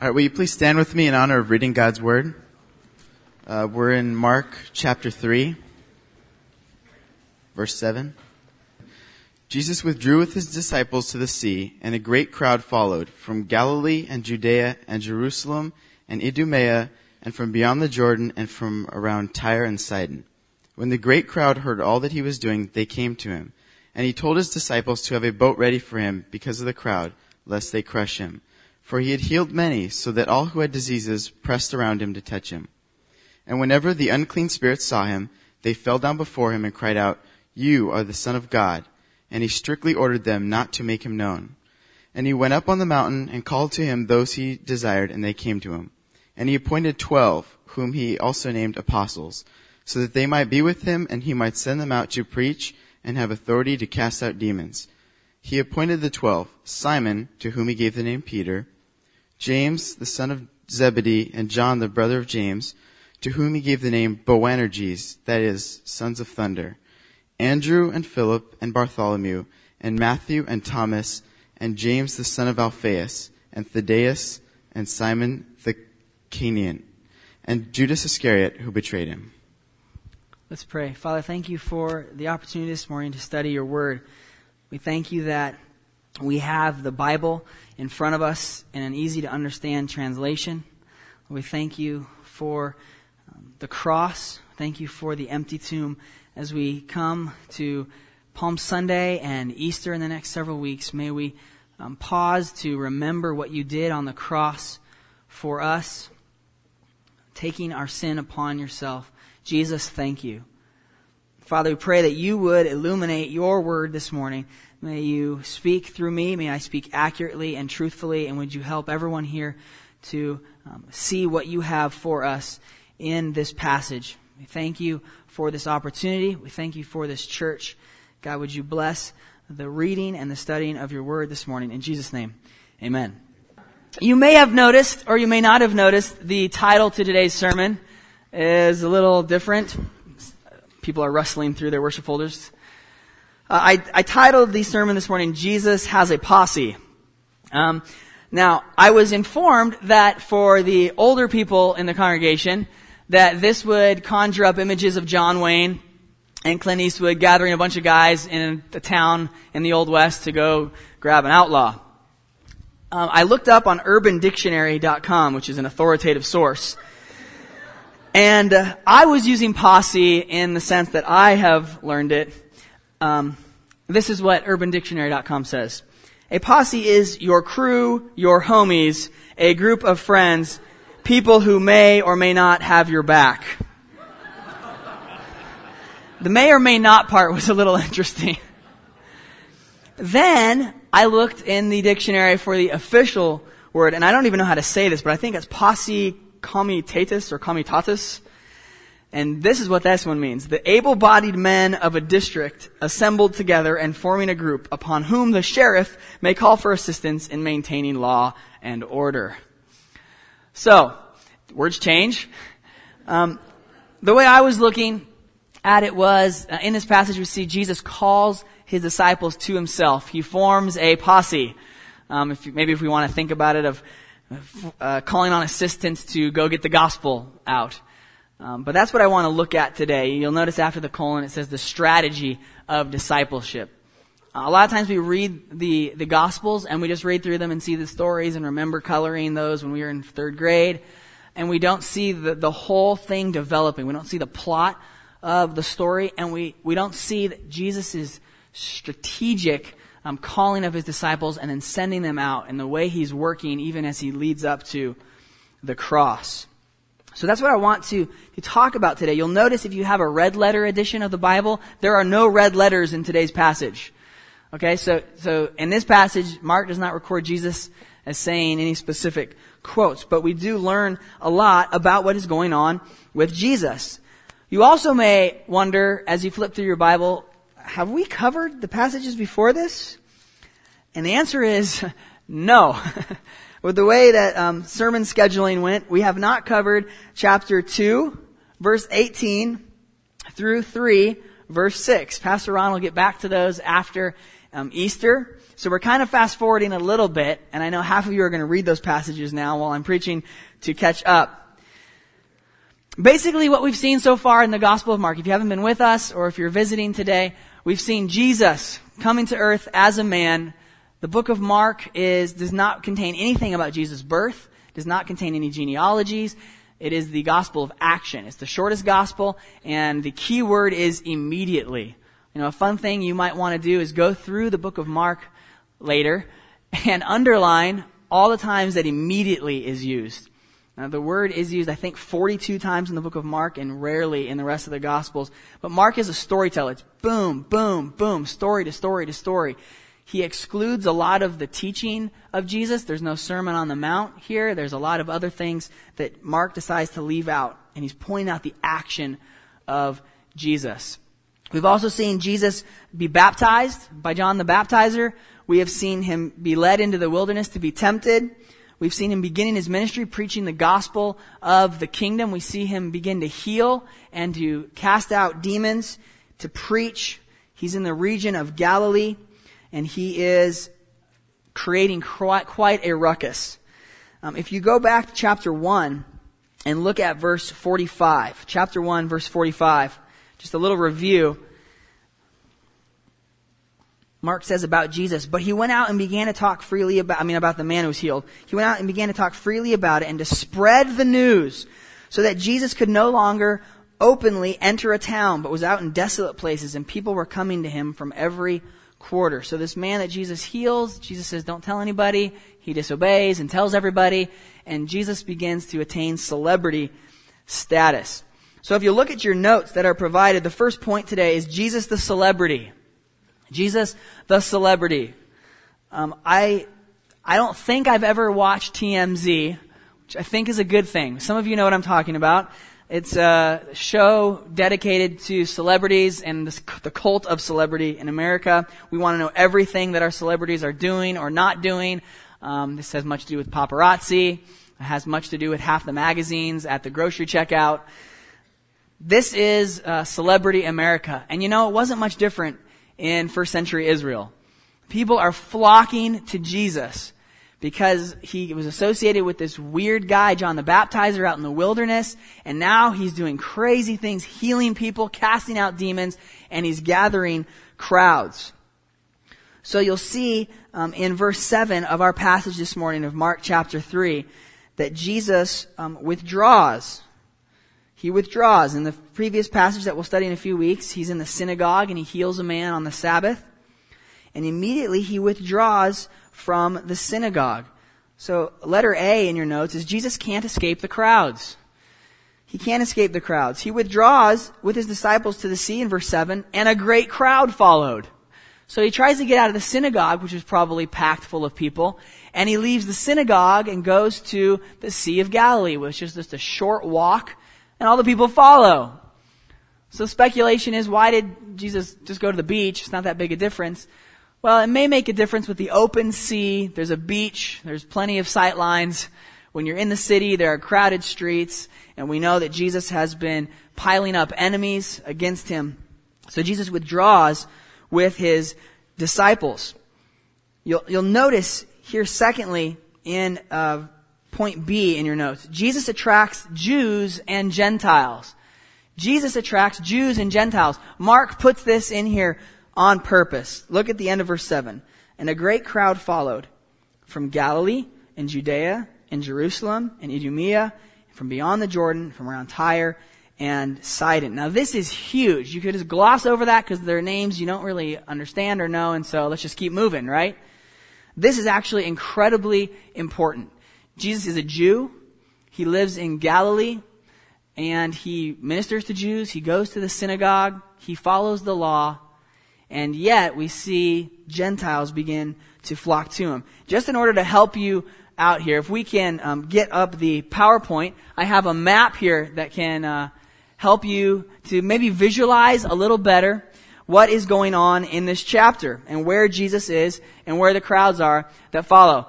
All right, will you please stand with me in honor of reading God's Word? Uh, we're in Mark chapter 3, verse 7. Jesus withdrew with his disciples to the sea, and a great crowd followed from Galilee and Judea and Jerusalem and Idumea and from beyond the Jordan and from around Tyre and Sidon. When the great crowd heard all that he was doing, they came to him. And he told his disciples to have a boat ready for him because of the crowd, lest they crush him for he had healed many, so that all who had diseases pressed around him to touch him. And whenever the unclean spirits saw him, they fell down before him and cried out, You are the Son of God. And he strictly ordered them not to make him known. And he went up on the mountain and called to him those he desired, and they came to him. And he appointed twelve, whom he also named apostles, so that they might be with him, and he might send them out to preach and have authority to cast out demons. He appointed the twelve, Simon, to whom he gave the name Peter, James, the son of Zebedee, and John, the brother of James, to whom he gave the name Boanerges, that is, sons of thunder, Andrew and Philip and Bartholomew, and Matthew and Thomas, and James the son of Alphaeus, and Thaddeus, and Simon the Cananean, and Judas Iscariot, who betrayed him. Let's pray. Father, thank you for the opportunity this morning to study your word. We thank you that we have the Bible in front of us in an easy to understand translation. We thank you for um, the cross. Thank you for the empty tomb. As we come to Palm Sunday and Easter in the next several weeks, may we um, pause to remember what you did on the cross for us, taking our sin upon yourself. Jesus, thank you. Father, we pray that you would illuminate your word this morning May you speak through me. May I speak accurately and truthfully. And would you help everyone here to um, see what you have for us in this passage? We thank you for this opportunity. We thank you for this church. God, would you bless the reading and the studying of your word this morning? In Jesus' name, amen. You may have noticed, or you may not have noticed, the title to today's sermon is a little different. People are rustling through their worship folders. Uh, I, I, titled the sermon this morning, Jesus has a posse. Um, now, I was informed that for the older people in the congregation, that this would conjure up images of John Wayne and Clint Eastwood gathering a bunch of guys in a town in the Old West to go grab an outlaw. Um, I looked up on UrbanDictionary.com, which is an authoritative source. And uh, I was using posse in the sense that I have learned it um, this is what UrbanDictionary.com says. A posse is your crew, your homies, a group of friends, people who may or may not have your back. the may or may not part was a little interesting. then I looked in the dictionary for the official word, and I don't even know how to say this, but I think it's posse comitatus or comitatus. And this is what this one means. The able-bodied men of a district assembled together and forming a group upon whom the sheriff may call for assistance in maintaining law and order. So, words change. Um, the way I was looking at it was, uh, in this passage we see Jesus calls his disciples to himself. He forms a posse. Um, if, maybe if we want to think about it of uh, calling on assistants to go get the gospel out. Um, but that's what I want to look at today. You'll notice after the colon it says the strategy of discipleship. Uh, a lot of times we read the, the Gospels and we just read through them and see the stories and remember coloring those when we were in third grade. And we don't see the, the whole thing developing. We don't see the plot of the story and we, we don't see that Jesus is strategic um, calling of his disciples and then sending them out and the way he's working even as he leads up to the cross. So that's what I want to, to talk about today. You'll notice if you have a red letter edition of the Bible, there are no red letters in today's passage. Okay, so, so in this passage, Mark does not record Jesus as saying any specific quotes, but we do learn a lot about what is going on with Jesus. You also may wonder, as you flip through your Bible, have we covered the passages before this? And the answer is no. With the way that um, sermon scheduling went, we have not covered chapter 2, verse 18 through 3, verse 6. Pastor Ron will get back to those after um, Easter. So we're kind of fast forwarding a little bit, and I know half of you are going to read those passages now while I'm preaching to catch up. Basically what we've seen so far in the Gospel of Mark, if you haven't been with us or if you're visiting today, we've seen Jesus coming to earth as a man. The book of Mark is, does not contain anything about Jesus' birth, does not contain any genealogies. It is the gospel of action. It's the shortest gospel, and the key word is immediately. You know, a fun thing you might want to do is go through the book of Mark later and underline all the times that immediately is used. Now, the word is used, I think, 42 times in the book of Mark and rarely in the rest of the Gospels. But Mark is a storyteller. It's boom, boom, boom, story to story to story. He excludes a lot of the teaching of Jesus. There's no Sermon on the Mount here. There's a lot of other things that Mark decides to leave out. And he's pointing out the action of Jesus. We've also seen Jesus be baptized by John the Baptizer. We have seen him be led into the wilderness to be tempted. We've seen him beginning his ministry preaching the gospel of the kingdom. We see him begin to heal and to cast out demons, to preach. He's in the region of Galilee and he is creating quite a ruckus. Um, if you go back to chapter 1 and look at verse 45, chapter 1, verse 45, just a little review. Mark says about Jesus, but he went out and began to talk freely about, I mean, about the man who was healed. He went out and began to talk freely about it and to spread the news so that Jesus could no longer openly enter a town, but was out in desolate places and people were coming to him from every quarter. So this man that Jesus heals, Jesus says, don't tell anybody. He disobeys and tells everybody. And Jesus begins to attain celebrity status. So if you look at your notes that are provided, the first point today is Jesus the celebrity. Jesus the celebrity. Um, I, I don't think I've ever watched TMZ, which I think is a good thing. Some of you know what I'm talking about. It's a show dedicated to celebrities and the cult of celebrity in America. We want to know everything that our celebrities are doing or not doing. Um, this has much to do with paparazzi. It has much to do with half the magazines at the grocery checkout. This is uh, celebrity America. And you know, it wasn't much different in first century Israel. People are flocking to Jesus because he was associated with this weird guy, John the Baptizer, out in the wilderness, and now he's doing crazy things, healing people, casting out demons, and he's gathering crowds. So you'll see um, in verse 7 of our passage this morning of Mark chapter 3 that Jesus um, withdraws. He withdraws. In the previous passage that we'll study in a few weeks, he's in the synagogue and he heals a man on the Sabbath. And immediately he withdraws from the synagogue. So, letter A in your notes is Jesus can't escape the crowds. He can't escape the crowds. He withdraws with his disciples to the sea in verse 7, and a great crowd followed. So he tries to get out of the synagogue, which is probably packed full of people, and he leaves the synagogue and goes to the Sea of Galilee, which is just a short walk, and all the people follow. So speculation is, why did Jesus just go to the beach? It's not that big a difference. Well, it may make a difference with the open sea. There's a beach. There's plenty of sight lines. When you're in the city, there are crowded streets, and we know that Jesus has been piling up enemies against him. So Jesus withdraws with his disciples. You'll, you'll notice here, secondly, in uh, point B in your notes, Jesus attracts Jews and Gentiles. Jesus attracts Jews and Gentiles. Mark puts this in here on purpose. Look at the end of verse 7. And a great crowd followed from Galilee and Judea and Jerusalem and Idumea, from beyond the Jordan, from around Tyre and Sidon. Now this is huge. You could just gloss over that because they're names you don't really understand or know, and so let's just keep moving, right? This is actually incredibly important. Jesus is a Jew. He lives in Galilee and he ministers to Jews. He goes to the synagogue. He follows the law. And yet we see Gentiles begin to flock to him. Just in order to help you out here, if we can um, get up the PowerPoint, I have a map here that can uh, help you to maybe visualize a little better what is going on in this chapter and where Jesus is and where the crowds are that follow.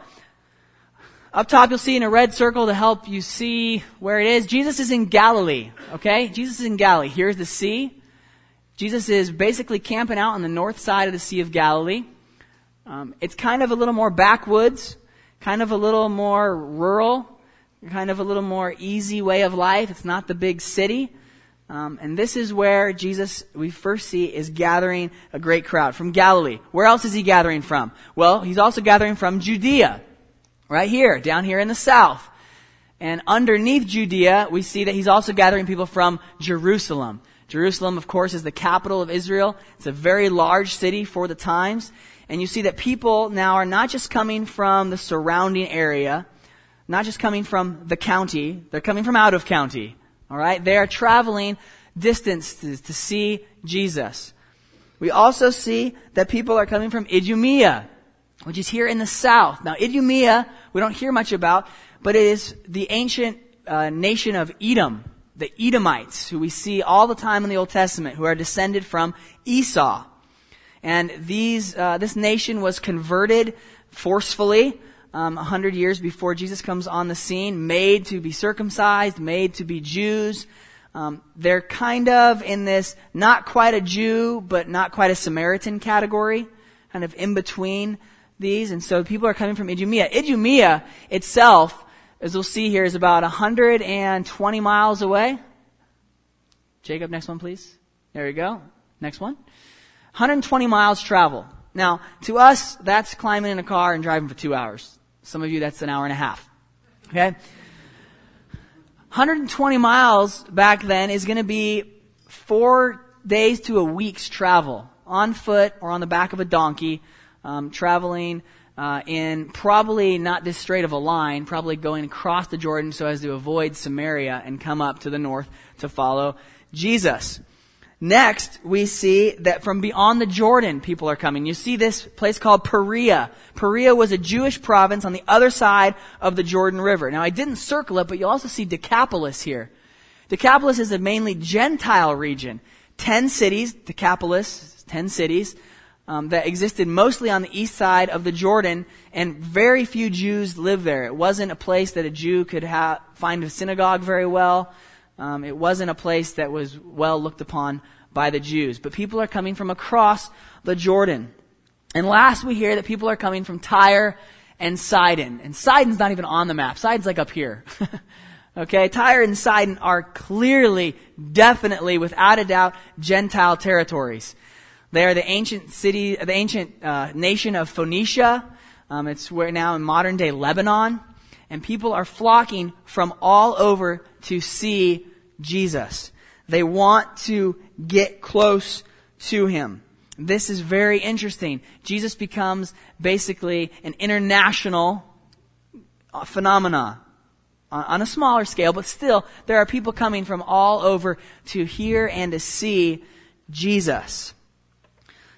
Up top, you'll see in a red circle to help you see where it is. Jesus is in Galilee, okay? Jesus is in Galilee. Here's the sea. Jesus is basically camping out on the north side of the Sea of Galilee. Um, it's kind of a little more backwoods, kind of a little more rural, kind of a little more easy way of life. It's not the big city. Um, and this is where Jesus, we first see, is gathering a great crowd from Galilee. Where else is he gathering from? Well, he's also gathering from Judea, right here, down here in the south. And underneath Judea, we see that he's also gathering people from Jerusalem. Jerusalem, of course, is the capital of Israel. It's a very large city for the times. And you see that people now are not just coming from the surrounding area, not just coming from the county, they're coming from out of county. All right? They are traveling distances to see Jesus. We also see that people are coming from Idumea, which is here in the south. Now, Idumea, we don't hear much about, but it is the ancient uh, nation of Edom the Edomites, who we see all the time in the Old Testament, who are descended from Esau. And these, uh, this nation was converted forcefully um, 100 years before Jesus comes on the scene, made to be circumcised, made to be Jews. Um, they're kind of in this not quite a Jew, but not quite a Samaritan category, kind of in between these. And so people are coming from Idumea. Idumea itself as we'll see here, is about 120 miles away. Jacob, next one, please. There you go. Next one. 120 miles travel. Now, to us, that's climbing in a car and driving for two hours. Some of you, that's an hour and a half. Okay? 120 miles back then is going to be four days to a week's travel on foot or on the back of a donkey, um, traveling uh, in probably not this straight of a line, probably going across the Jordan so as to avoid Samaria and come up to the north to follow Jesus. Next, we see that from beyond the Jordan, people are coming. You see this place called Perea. Perea was a Jewish province on the other side of the Jordan River. Now, I didn't circle it, but you also see Decapolis here. Decapolis is a mainly Gentile region. Ten cities, Decapolis, ten cities um, that existed mostly on the east side of the Jordan, and very few Jews lived there. It wasn't a place that a Jew could ha- find a synagogue very well. Um, it wasn't a place that was well looked upon by the Jews. But people are coming from across the Jordan. And last, we hear that people are coming from Tyre and Sidon. And Sidon's not even on the map. Sidon's like up here. okay, Tyre and Sidon are clearly, definitely, without a doubt, Gentile territories. They are the ancient city, the ancient uh, nation of Phoenicia. Um, it's where now in modern day Lebanon, and people are flocking from all over to see Jesus. They want to get close to him. This is very interesting. Jesus becomes basically an international phenomena on a smaller scale, but still, there are people coming from all over to hear and to see Jesus.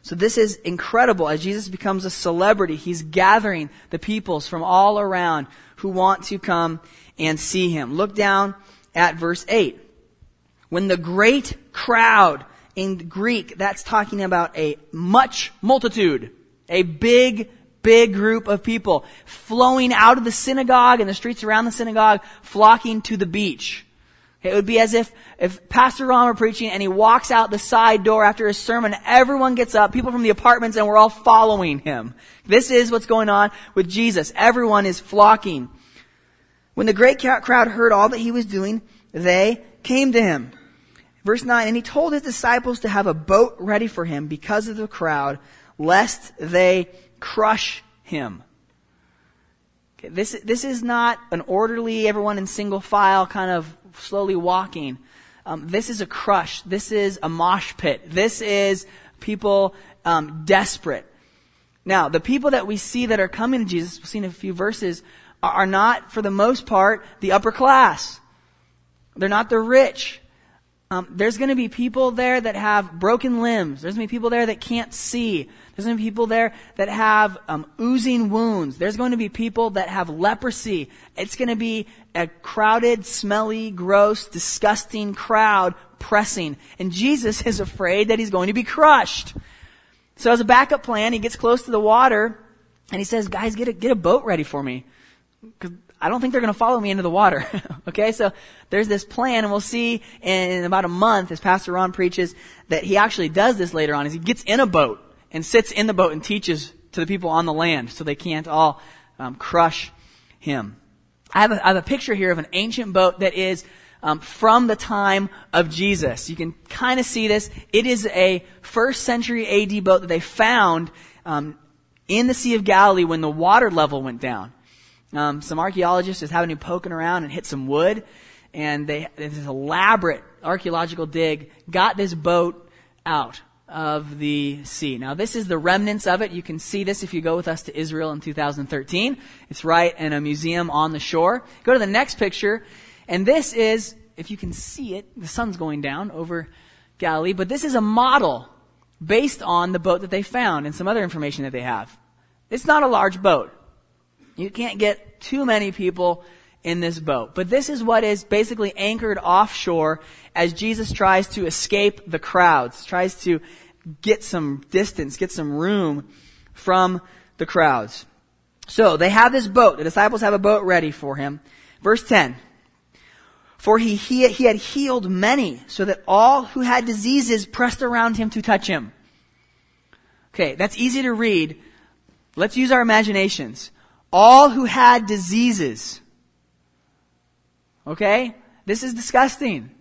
So this is incredible. As Jesus becomes a celebrity, he's gathering the peoples from all around who want to come and see him. Look down at verse 8. When the great crowd in Greek, that's talking about a much multitude, a big, big group of people flowing out of the synagogue and the streets around the synagogue, flocking to the beach. It would be as if, if Pastor Ron were preaching and he walks out the side door after his sermon, everyone gets up, people from the apartments, and we're all following him. This is what's going on with Jesus. Everyone is flocking. When the great crowd heard all that he was doing, they came to him. Verse 9, and he told his disciples to have a boat ready for him because of the crowd, lest they crush him. Okay, this, this is not an orderly, everyone in single file kind of slowly walking. Um, this is a crush. This is a mosh pit. This is people um, desperate. Now, the people that we see that are coming to Jesus, we've seen a few verses, are, not, for the most part, the upper class. They're not the rich. Um, there's going to be people there that have broken limbs. There's going to be people there that can't see. There's going to be people there that have um, oozing wounds. There's going to be people that have leprosy. It's going to be a crowded, smelly, gross, disgusting crowd pressing. And Jesus is afraid that he's going to be crushed. So as a backup plan, he gets close to the water and he says, guys, get a, get a boat ready for me. Cause I don't think they're going to follow me into the water. okay, so there's this plan, and we'll see in about a month, as Pastor Ron preaches, that he actually does this later on. Is he gets in a boat and sits in the boat and teaches to the people on the land so they can't all um, crush him. I have, a, I have a picture here of an ancient boat that is um, from the time of Jesus. You can kind of see this. It is a first century AD boat that they found um, in the Sea of Galilee when the water level went down. Um, some archaeologists happened to be poking around and hit some wood, and they this elaborate archaeological dig got this boat out of the sea. Now, this is the remnants of it. You can see this if you go with us to Israel in 2013. It's right in a museum on the shore. Go to the next picture, and this is, if you can see it, the sun's going down over Galilee, but this is a model based on the boat that they found and some other information that they have. It's not a large boat. You can't get too many people in this boat. But this is what is basically anchored offshore as Jesus tries to escape the crowds, tries to get some distance, get some room from the crowds. So they have this boat. The disciples have a boat ready for him. Verse 10. For he, he, he had healed many so that all who had diseases pressed around him to touch him. Okay, that's easy to read. Let's use our imaginations. All who had diseases. Okay? This is disgusting.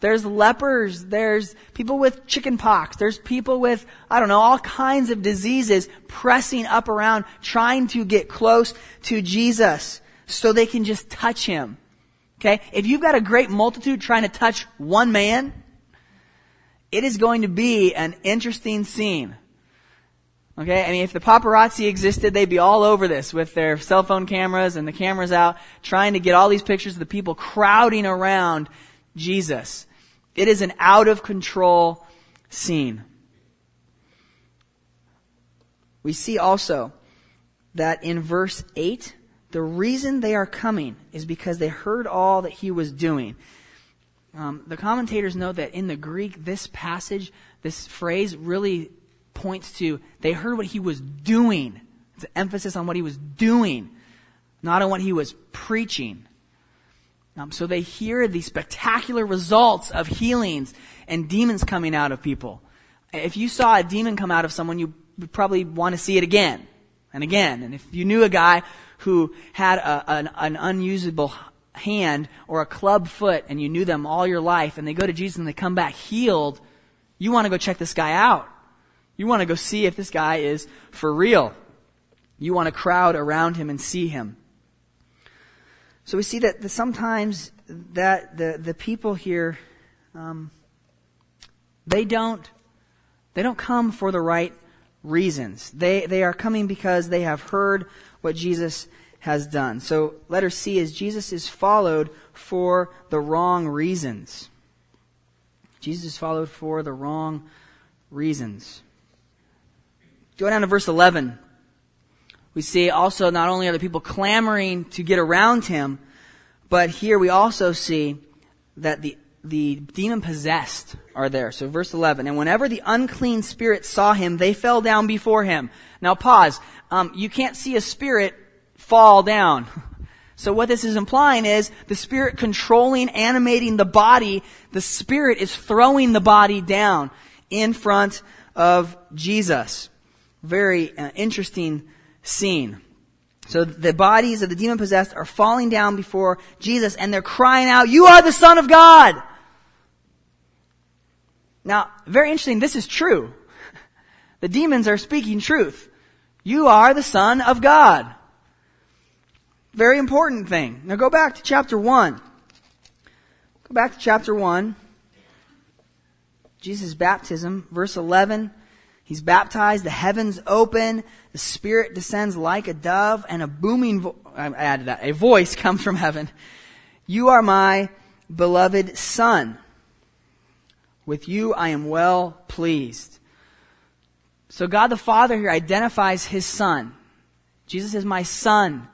There's lepers. There's people with chicken pox. There's people with, I don't know, all kinds of diseases pressing up around, trying to get close to Jesus so they can just touch him. Okay? If you've got a great multitude trying to touch one man, it is going to be an interesting scene. Okay, I mean, if the paparazzi existed, they'd be all over this with their cell phone cameras and the cameras out, trying to get all these pictures of the people crowding around Jesus. It is an out of control scene. We see also that in verse 8, the reason they are coming is because they heard all that he was doing. Um, the commentators note that in the Greek, this passage, this phrase really points to they heard what he was doing. It's an emphasis on what he was doing, not on what he was preaching. Um, so they hear the spectacular results of healings and demons coming out of people. If you saw a demon come out of someone, you would probably want to see it again and again. And if you knew a guy who had a, an, an unusable hand or a club foot and you knew them all your life and they go to Jesus and they come back healed, you want to go check this guy out. You want to go see if this guy is for real. You want to crowd around him and see him. So we see that the, sometimes that the, the people here, um, they don't, they don't come for the right reasons. They, they are coming because they have heard what Jesus has done. So letter C is Jesus is followed for the wrong reasons. Jesus is followed for the wrong reasons. Go down to verse 11. We see also not only are the people clamoring to get around him, but here we also see that the, the demon possessed are there. So verse 11, and whenever the unclean spirits saw him, they fell down before him. Now pause. Um, you can't see a spirit fall down. So what this is implying is the spirit controlling, animating the body, the spirit is throwing the body down in front of Jesus very uh, interesting scene. So the bodies of the demon possessed are falling down before Jesus and they're crying out, You are the Son of God! Now, very interesting, this is true. The demons are speaking truth. You are the Son of God. Very important thing. Now go back to chapter 1. Go back to chapter 1. Jesus' baptism, verse 11. He's baptized, the heavens open, the Spirit descends like a dove, and a booming, vo- I added that, a voice comes from heaven. You are my beloved Son. With you I am well pleased. So God the Father here identifies His Son. Jesus is my Son.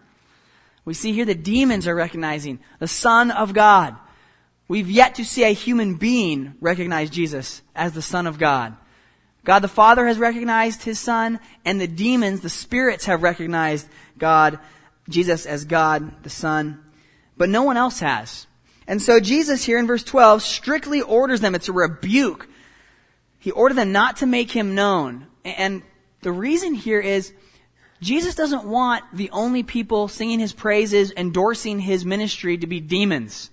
We see here the demons are recognizing the Son of God. We've yet to see a human being recognize Jesus as the Son of God. God the Father has recognized his Son, and the demons, the spirits, have recognized God, Jesus as God the Son. But no one else has. And so Jesus here in verse 12 strictly orders them, it's a rebuke. He ordered them not to make him known. And The reason here is Jesus doesn't want the only people singing his praises, endorsing his ministry to be demons.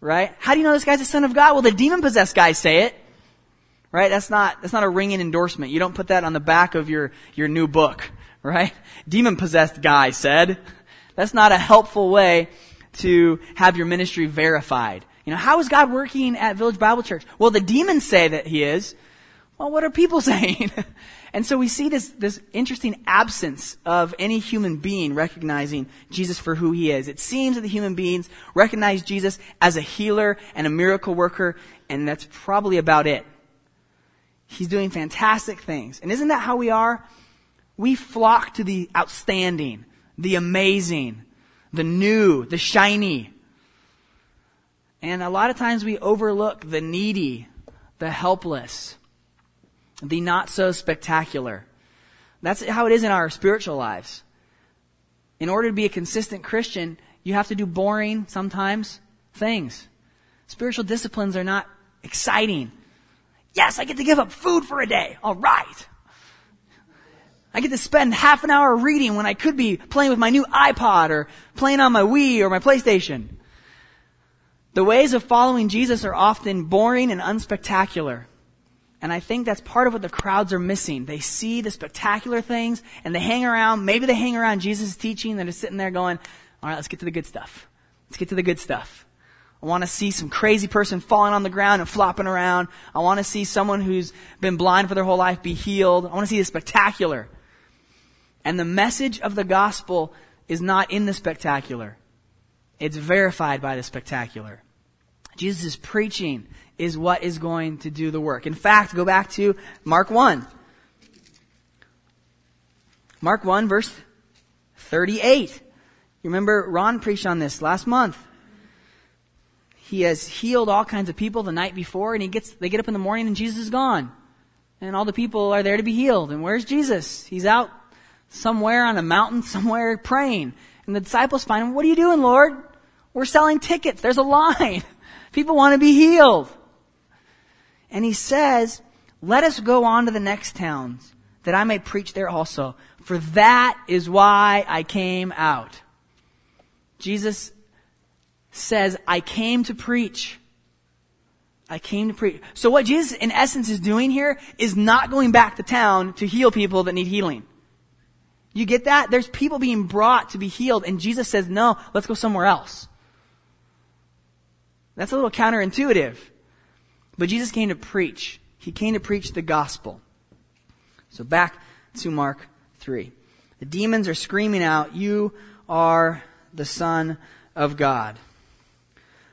Right? How do you know this guy's the son of God? Well, the demon possessed guys say it. Right? That's not, that's not a ringing endorsement. You don't put that on the back of your, your new book. Right? Demon possessed guy said. That's not a helpful way to have your ministry verified. You know, how is God working at Village Bible Church? Well, the demons say that he is. Well, what are people saying? and so we see this, this interesting absence of any human being recognizing Jesus for who he is. It seems that the human beings recognize Jesus as a healer and a miracle worker, and that's probably about it. He's doing fantastic things. And isn't that how we are? We flock to the outstanding, the amazing, the new, the shiny. And a lot of times we overlook the needy, the helpless, the not so spectacular. That's how it is in our spiritual lives. In order to be a consistent Christian, you have to do boring, sometimes, things. Spiritual disciplines are not exciting. Yes, I get to give up food for a day. All right. I get to spend half an hour reading when I could be playing with my new iPod or playing on my Wii or my PlayStation. The ways of following Jesus are often boring and unspectacular. And I think that's part of what the crowds are missing. They see the spectacular things and they hang around, maybe they hang around Jesus' teaching and they're sitting there going, alright, let's get to the good stuff. Let's get to the good stuff. I want to see some crazy person falling on the ground and flopping around. I want to see someone who's been blind for their whole life be healed. I want to see the spectacular. And the message of the gospel is not in the spectacular. It's verified by the spectacular. Jesus' preaching is what is going to do the work. In fact, go back to Mark 1. Mark 1 verse 38. You remember Ron preached on this last month. He has healed all kinds of people the night before and he gets, they get up in the morning and Jesus is gone. And all the people are there to be healed. And where's Jesus? He's out somewhere on a mountain somewhere praying. And the disciples find him, what are you doing, Lord? We're selling tickets. There's a line. People want to be healed. And he says, let us go on to the next towns that I may preach there also. For that is why I came out. Jesus says, I came to preach. I came to preach. So what Jesus in essence is doing here is not going back to town to heal people that need healing. You get that? There's people being brought to be healed, and Jesus says, no, let's go somewhere else. That's a little counterintuitive. But Jesus came to preach. He came to preach the gospel. So back to Mark 3. The demons are screaming out, You are the Son of God.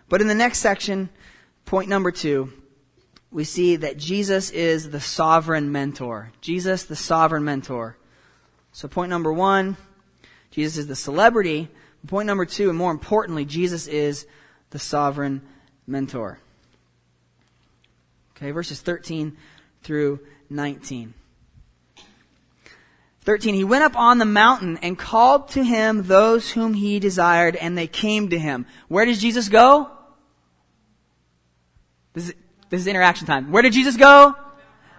But in the next section, point number two, we see that Jesus is the sovereign mentor. Jesus, the sovereign mentor. So point number one, Jesus is the celebrity. Point number two, and more importantly, Jesus is the sovereign mentor. Okay, verses 13 through 19. 13, he went up on the mountain and called to him those whom he desired, and they came to him. Where does Jesus go? This is, this is interaction time. Where did Jesus go?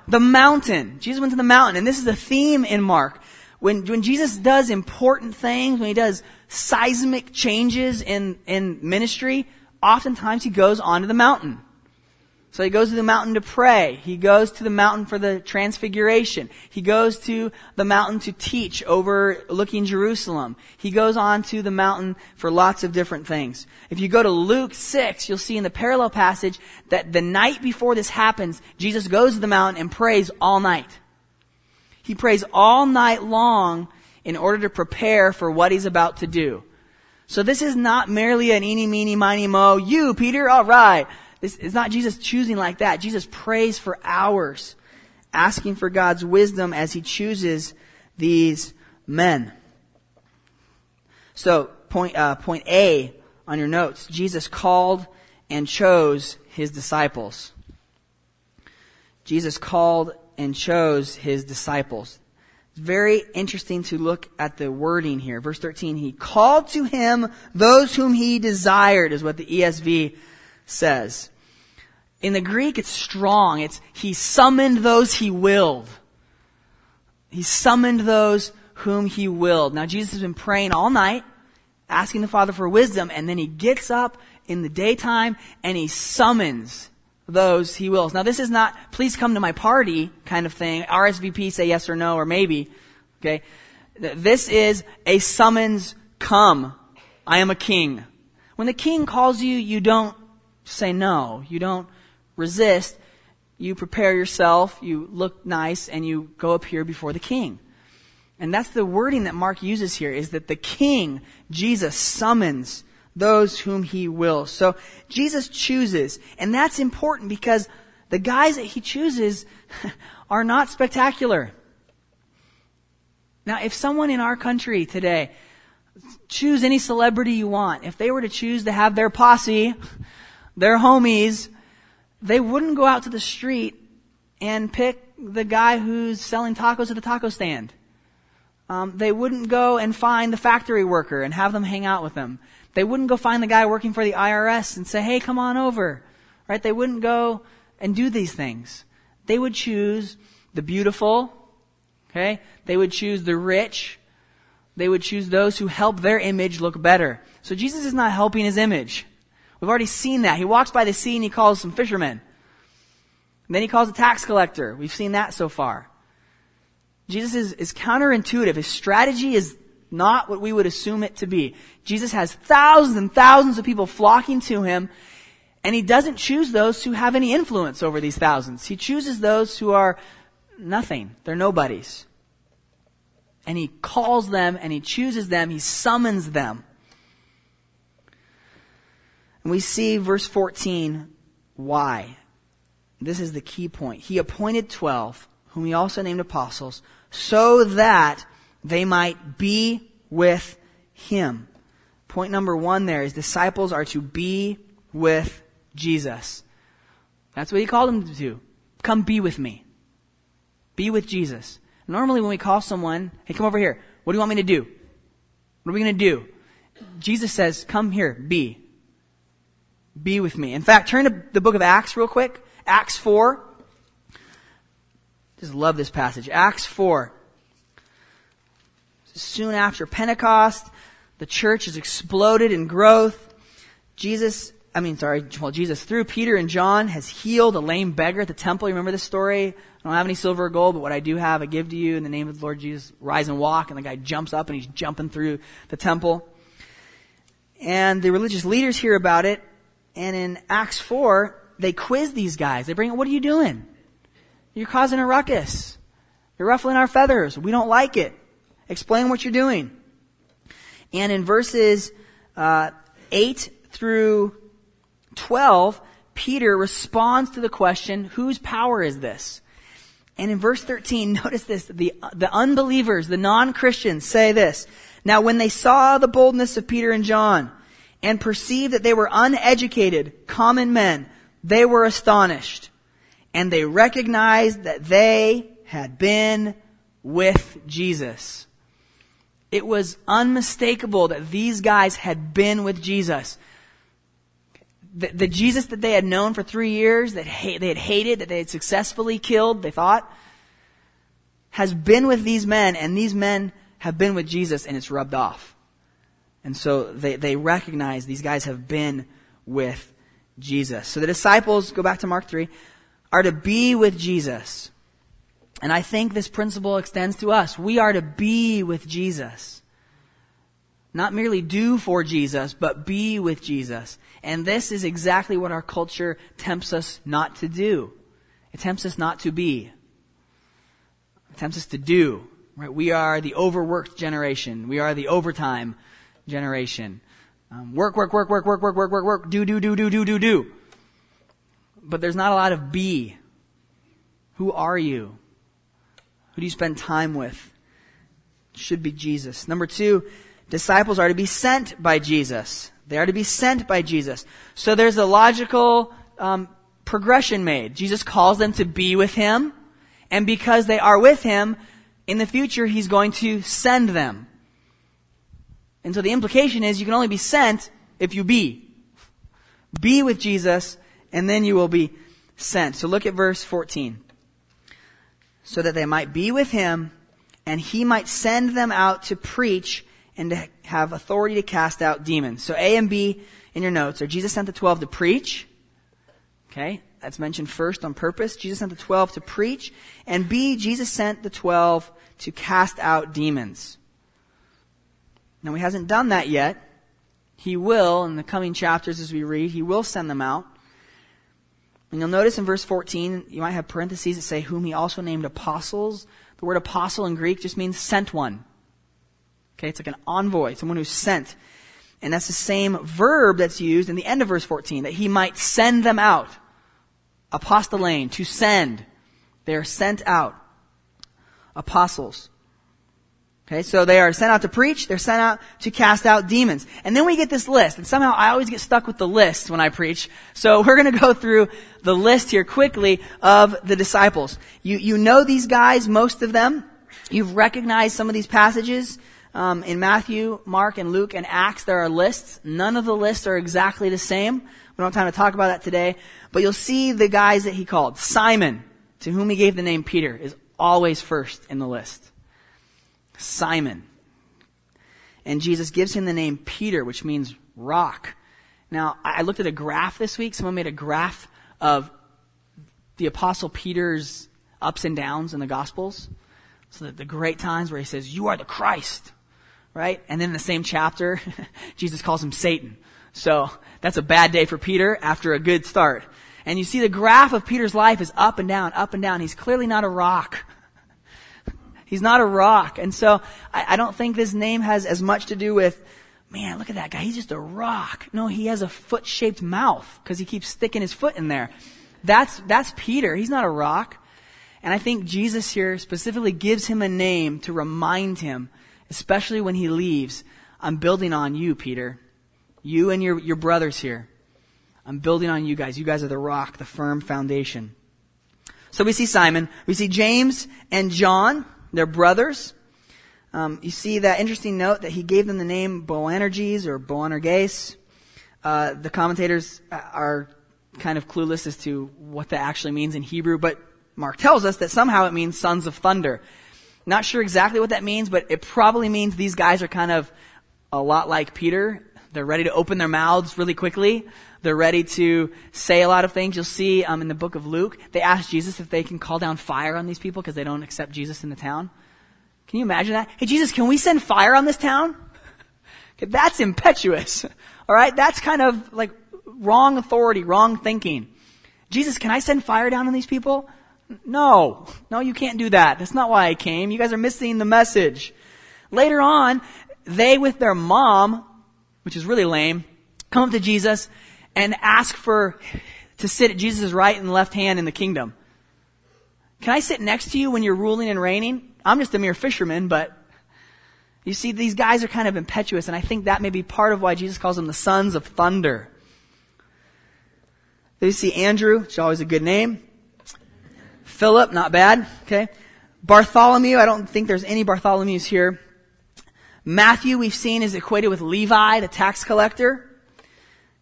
The mountain. Jesus went to the mountain, and this is a theme in Mark. When, when Jesus does important things, when he does seismic changes in, in ministry, oftentimes he goes onto the mountain. So he goes to the mountain to pray. He goes to the mountain for the transfiguration. He goes to the mountain to teach overlooking Jerusalem. He goes on to the mountain for lots of different things. If you go to Luke 6, you'll see in the parallel passage that the night before this happens, Jesus goes to the mountain and prays all night. He prays all night long in order to prepare for what he's about to do. So this is not merely an eeny, meeny, miny, mo. You, Peter, all right. This is not Jesus choosing like that. Jesus prays for hours, asking for God's wisdom as he chooses these men. So, point, uh, point A on your notes. Jesus called and chose his disciples. Jesus called and chose his disciples. It's very interesting to look at the wording here. Verse 13, he called to him those whom he desired, is what the ESV says. In the Greek, it's strong. It's he summoned those he willed. He summoned those whom he willed. Now Jesus has been praying all night, asking the Father for wisdom, and then he gets up in the daytime and he summons those he wills. Now this is not, please come to my party kind of thing. RSVP, say yes or no or maybe. Okay. This is a summons, come. I am a king. When the king calls you, you don't say no. You don't resist. You prepare yourself, you look nice, and you go appear before the king. And that's the wording that Mark uses here is that the king, Jesus, summons those whom he will. So Jesus chooses, and that's important because the guys that he chooses are not spectacular. Now, if someone in our country today, choose any celebrity you want, if they were to choose to have their posse, their homies, they wouldn't go out to the street and pick the guy who's selling tacos at the taco stand. Um, they wouldn't go and find the factory worker and have them hang out with them. They wouldn't go find the guy working for the IRS and say, hey, come on over. Right? They wouldn't go and do these things. They would choose the beautiful. Okay? They would choose the rich. They would choose those who help their image look better. So Jesus is not helping his image. We've already seen that. He walks by the sea and he calls some fishermen. And then he calls a tax collector. We've seen that so far. Jesus is, is counterintuitive. His strategy is not what we would assume it to be. Jesus has thousands and thousands of people flocking to him, and he doesn't choose those who have any influence over these thousands. He chooses those who are nothing. They're nobodies. And he calls them and he chooses them, he summons them. And we see verse 14 why. This is the key point. He appointed 12, whom he also named apostles, so that they might be with him. Point number one there is disciples are to be with Jesus. That's what he called them to do. Come be with me. Be with Jesus. Normally when we call someone, hey, come over here. What do you want me to do? What are we going to do? Jesus says, come here, be. Be with me. In fact, turn to the book of Acts real quick. Acts 4. Just love this passage. Acts 4 soon after Pentecost. The church has exploded in growth. Jesus, I mean, sorry, well, Jesus, through Peter and John, has healed a lame beggar at the temple. You remember this story? I don't have any silver or gold, but what I do have, I give to you in the name of the Lord Jesus. Rise and walk. And the guy jumps up and he's jumping through the temple. And the religious leaders hear about it. And in Acts 4, they quiz these guys. They bring, what are you doing? You're causing a ruckus. You're ruffling our feathers. We don't like it. Explain what you're doing. And in verses uh, 8 through 12, Peter responds to the question, whose power is this? And in verse 13, notice this, the, the unbelievers, the non-Christians say this, Now when they saw the boldness of Peter and John, and perceived that they were uneducated, common men, they were astonished. And they recognized that they had been with Jesus. It was unmistakable that these guys had been with Jesus. The, the Jesus that they had known for three years, that ha- they had hated, that they had successfully killed, they thought, has been with these men, and these men have been with Jesus, and it's rubbed off. And so they, they recognize these guys have been with Jesus. So the disciples, go back to Mark 3, are to be with Jesus. And I think this principle extends to us. We are to be with Jesus. Not merely do for Jesus, but be with Jesus. And this is exactly what our culture tempts us not to do. It tempts us not to be. It tempts us to do. Right? We are the overworked generation. We are the overtime generation. Um, work, work, work, work, work, work, work, work, work, do, do, do, do, do, do, do. But there's not a lot of be. Who are you? Who do you spend time with? Should be Jesus. Number two, disciples are to be sent by Jesus. They are to be sent by Jesus. So there's a logical um, progression made. Jesus calls them to be with him, and because they are with him, in the future he's going to send them. And so the implication is you can only be sent if you be. Be with Jesus, and then you will be sent. So look at verse 14 so that they might be with him and he might send them out to preach and to have authority to cast out demons. So A and B in your notes are Jesus sent the 12 to preach. Okay, that's mentioned first on purpose. Jesus sent the 12 to preach. And B, Jesus sent the 12 to cast out demons. Now, he hasn't done that yet. He will, in the coming chapters as we read, he will send them out. And you'll notice in verse 14, you might have parentheses that say, whom he also named apostles. The word apostle in Greek just means sent one. Okay, it's like an envoy, someone who's sent. And that's the same verb that's used in the end of verse 14, that he might send them out. Apostolane, to send. They are sent out. Apostles. Okay, so they are sent out to preach, they're sent out to cast out demons. And then we get this list, and somehow I always get stuck with the list when I preach. So we're gonna go through the list here quickly of the disciples. You, you know these guys, most of them. You've recognized some of these passages. Um, in Matthew, Mark, and Luke, and Acts, there are lists. None of the lists are exactly the same. We don't have time to talk about that today. But you'll see the guys that he called. Simon, to whom he gave the name Peter, is always first in the list. Simon. And Jesus gives him the name Peter, which means rock. Now, I looked at a graph this week. Someone made a graph of the Apostle Peter's ups and downs in the Gospels. So that the great times where he says, You are the Christ, right? And then in the same chapter, Jesus calls him Satan. So that's a bad day for Peter after a good start. And you see the graph of Peter's life is up and down, up and down. He's clearly not a rock. He's not a rock. And so I, I don't think this name has as much to do with, man, look at that guy. He's just a rock. No, he has a foot shaped mouth because he keeps sticking his foot in there. That's, that's Peter. He's not a rock. And I think Jesus here specifically gives him a name to remind him, especially when he leaves, I'm building on you, Peter. You and your, your brothers here. I'm building on you guys. You guys are the rock, the firm foundation. So we see Simon. We see James and John. They're brothers. Um, you see that interesting note that he gave them the name Boanerges or Boanerges. Uh, the commentators are kind of clueless as to what that actually means in Hebrew, but Mark tells us that somehow it means sons of thunder. Not sure exactly what that means, but it probably means these guys are kind of a lot like Peter. They're ready to open their mouths really quickly. They're ready to say a lot of things. You'll see um, in the book of Luke, they ask Jesus if they can call down fire on these people because they don't accept Jesus in the town. Can you imagine that? Hey, Jesus, can we send fire on this town? that's impetuous. All right, that's kind of like wrong authority, wrong thinking. Jesus, can I send fire down on these people? No, no, you can't do that. That's not why I came. You guys are missing the message. Later on, they with their mom, which is really lame, come up to Jesus and ask for to sit at Jesus' right and left hand in the kingdom. Can I sit next to you when you're ruling and reigning? I'm just a mere fisherman, but you see, these guys are kind of impetuous, and I think that may be part of why Jesus calls them the sons of thunder. You see Andrew, which is always a good name. Philip, not bad, okay. Bartholomew, I don't think there's any Bartholomews here. Matthew, we've seen, is equated with Levi, the tax collector.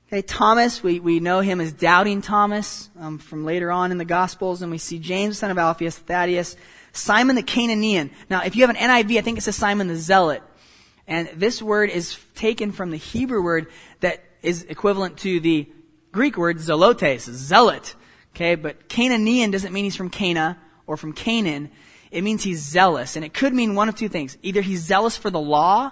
Okay, Thomas, we, we know him as doubting Thomas um, from later on in the Gospels, and we see James, son of Alphaeus, Thaddeus, Simon the Cananaean. Now, if you have an NIV, I think it says Simon the Zealot. And this word is taken from the Hebrew word that is equivalent to the Greek word zelotes, zealot. Okay, but Cananaean doesn't mean he's from Cana or from Canaan. It means he's zealous. And it could mean one of two things. Either he's zealous for the law,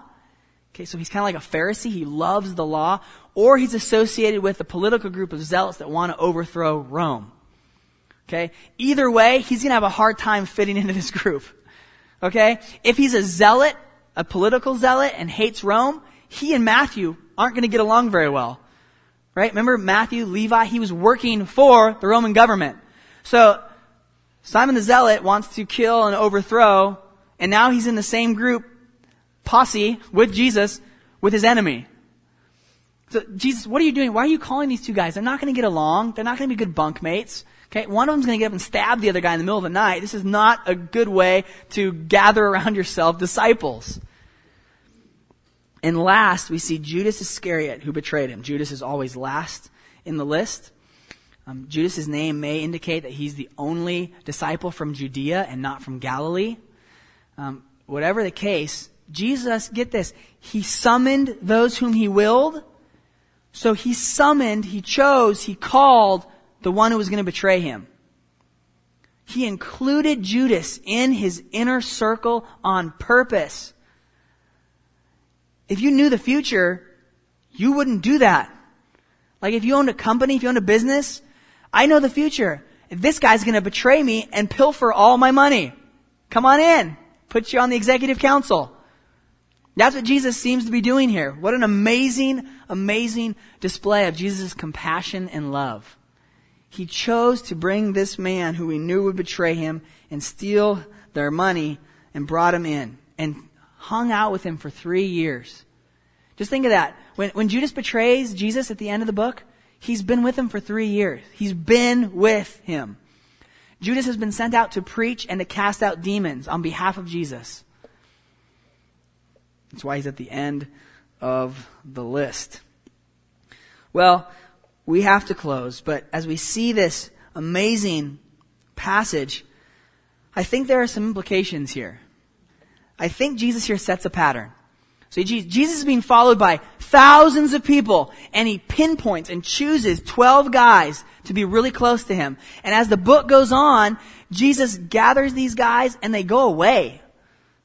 Okay, so he's kind of like a Pharisee. He loves the law. Or he's associated with a political group of zealots that want to overthrow Rome. Okay? Either way, he's going to have a hard time fitting into this group. Okay? If he's a zealot, a political zealot, and hates Rome, he and Matthew aren't going to get along very well. Right? Remember Matthew, Levi, he was working for the Roman government. So, Simon the Zealot wants to kill and overthrow, and now he's in the same group posse with Jesus with his enemy. So, Jesus, what are you doing? Why are you calling these two guys? They're not going to get along. They're not going to be good bunkmates. Okay, one of them's going to get up and stab the other guy in the middle of the night. This is not a good way to gather around yourself disciples. And last, we see Judas Iscariot who betrayed him. Judas is always last in the list. Um, Judas's name may indicate that he's the only disciple from Judea and not from Galilee. Um, whatever the case, Jesus, get this, he summoned those whom he willed. So he summoned, he chose, he called the one who was going to betray him. He included Judas in his inner circle on purpose. If you knew the future, you wouldn't do that. Like if you owned a company, if you owned a business, I know the future. This guy's gonna betray me and pilfer all my money, come on in. Put you on the executive council. That's what Jesus seems to be doing here. What an amazing, amazing display of Jesus' compassion and love. He chose to bring this man who he knew would betray him and steal their money and brought him in and hung out with him for three years. Just think of that. When, when Judas betrays Jesus at the end of the book, he's been with him for three years. He's been with him. Judas has been sent out to preach and to cast out demons on behalf of Jesus. That's why he's at the end of the list. Well, we have to close, but as we see this amazing passage, I think there are some implications here. I think Jesus here sets a pattern. So Jesus is being followed by thousands of people, and he pinpoints and chooses 12 guys to be really close to him. And as the book goes on, Jesus gathers these guys and they go away.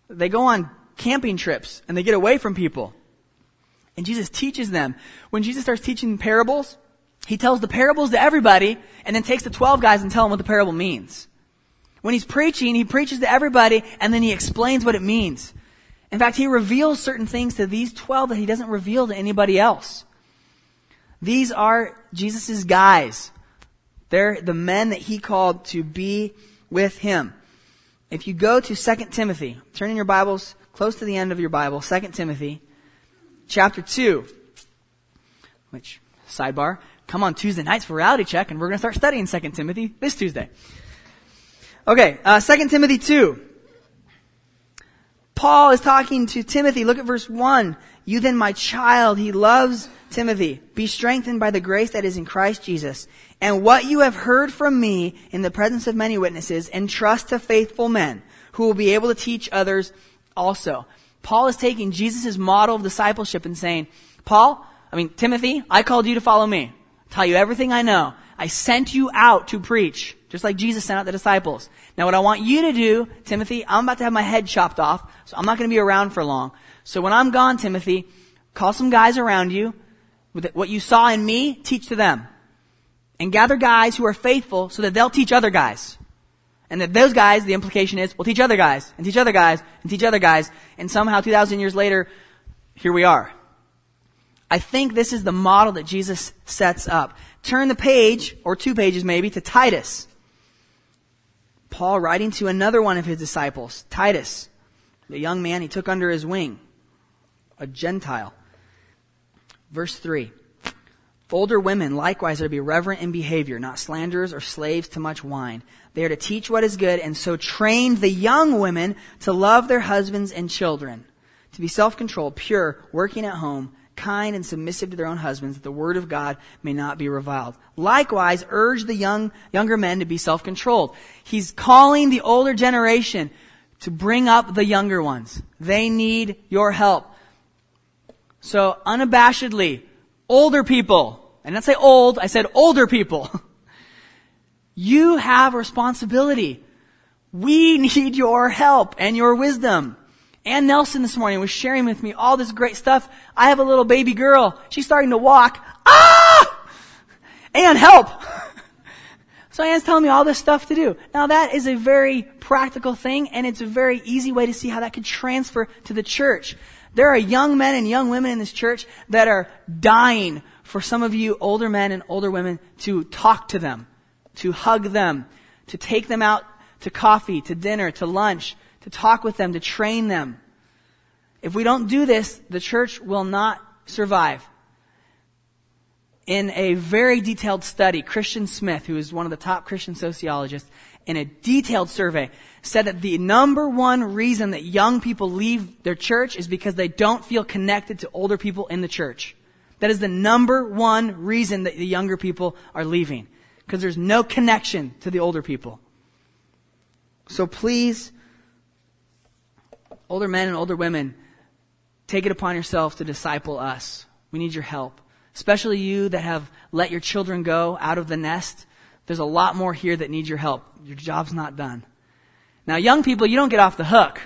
They go on camping trips and they get away from people. And Jesus teaches them. When Jesus starts teaching parables, he tells the parables to everybody and then takes the 12 guys and tell them what the parable means. When he's preaching, he preaches to everybody and then he explains what it means. In fact, he reveals certain things to these 12 that he doesn't reveal to anybody else. These are Jesus' guys. They're the men that he called to be with him. If you go to 2 Timothy, turn in your Bibles close to the end of your Bible, 2 Timothy, chapter 2, which, sidebar, come on Tuesday nights for reality check and we're going to start studying 2 Timothy this Tuesday. Okay, uh, 2 Timothy 2. Paul is talking to Timothy. Look at verse 1. You then, my child, he loves Timothy. Be strengthened by the grace that is in Christ Jesus. And what you have heard from me in the presence of many witnesses, entrust to faithful men who will be able to teach others also. Paul is taking Jesus' model of discipleship and saying, Paul, I mean, Timothy, I called you to follow me. Tell you everything I know. I sent you out to preach, just like Jesus sent out the disciples. Now what I want you to do, Timothy, I'm about to have my head chopped off, so I'm not going to be around for long. So when I'm gone, Timothy, call some guys around you. What you saw in me, teach to them. And gather guys who are faithful so that they'll teach other guys. And that those guys, the implication is, will teach other guys, and teach other guys, and teach other guys, and somehow 2,000 years later, here we are. I think this is the model that Jesus sets up. Turn the page, or two pages maybe, to Titus. Paul writing to another one of his disciples, Titus, the young man he took under his wing, a Gentile. Verse 3. Older women likewise are to be reverent in behavior, not slanderers or slaves to much wine. They are to teach what is good and so train the young women to love their husbands and children, to be self-controlled, pure, working at home, kind and submissive to their own husbands, that the word of God may not be reviled. Likewise, urge the young, younger men to be self-controlled. He's calling the older generation to bring up the younger ones. They need your help. So unabashedly, older people, and not say old, I said older people. You have responsibility. We need your help and your wisdom. Ann Nelson this morning was sharing with me all this great stuff. I have a little baby girl. She's starting to walk. Ah! Ann, help! so Ann's telling me all this stuff to do. Now that is a very practical thing and it's a very easy way to see how that could transfer to the church. There are young men and young women in this church that are dying for some of you older men and older women to talk to them, to hug them, to take them out to coffee, to dinner, to lunch, to talk with them, to train them. If we don't do this, the church will not survive. In a very detailed study, Christian Smith, who is one of the top Christian sociologists, in a detailed survey, said that the number one reason that young people leave their church is because they don't feel connected to older people in the church. That is the number one reason that the younger people are leaving. Because there's no connection to the older people. So please older men and older women, take it upon yourself to disciple us. We need your help. Especially you that have let your children go out of the nest. There's a lot more here that need your help. Your job's not done. Now, young people, you don't get off the hook.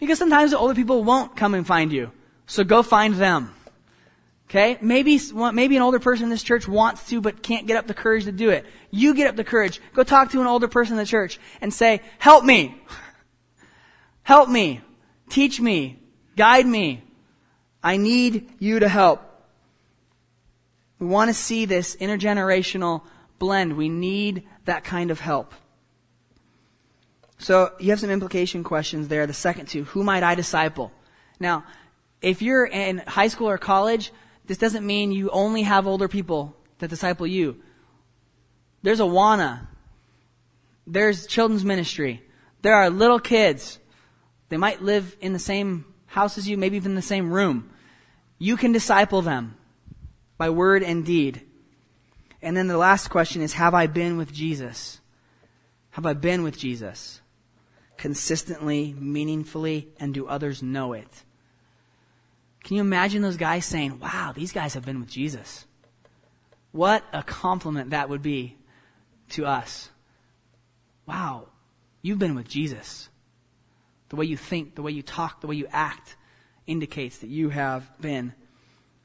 Because sometimes the older people won't come and find you. So go find them. Okay? Maybe, maybe an older person in this church wants to, but can't get up the courage to do it. You get up the courage. Go talk to an older person in the church and say, help me. help me. Teach me. Guide me. I need you to help. We want to see this intergenerational blend. We need that kind of help. So you have some implication questions there. The second two, who might I disciple? Now, if you're in high school or college, this doesn't mean you only have older people that disciple you. There's Awana. There's children's ministry. There are little kids. They might live in the same house as you, maybe even the same room. You can disciple them by word and deed. And then the last question is Have I been with Jesus? Have I been with Jesus? Consistently, meaningfully, and do others know it? Can you imagine those guys saying, Wow, these guys have been with Jesus? What a compliment that would be to us. Wow, you've been with Jesus. The way you think, the way you talk, the way you act indicates that you have been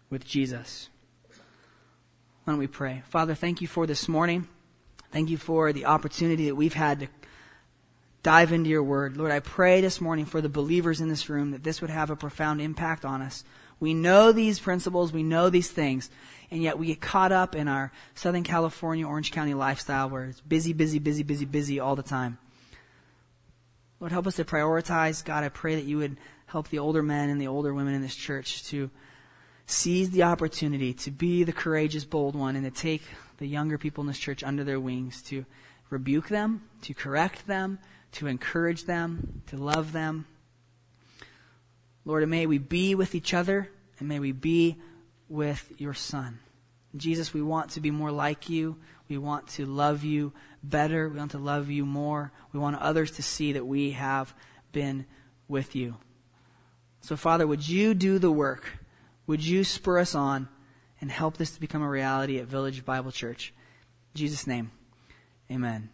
with Jesus. Why don't we pray? Father, thank you for this morning. Thank you for the opportunity that we've had to dive into your word. Lord, I pray this morning for the believers in this room that this would have a profound impact on us. We know these principles, we know these things, and yet we get caught up in our Southern California, Orange County lifestyle where it's busy, busy, busy, busy, busy all the time. Lord, help us to prioritize. God, I pray that you would help the older men and the older women in this church to seize the opportunity to be the courageous, bold one and to take the younger people in this church under their wings to rebuke them, to correct them, to encourage them, to love them. Lord, and may we be with each other and may we be with your Son. Jesus, we want to be more like you. We want to love you better. We want to love you more. We want others to see that we have been with you. So, Father, would you do the work? Would you spur us on and help this to become a reality at Village Bible Church? In Jesus' name, amen.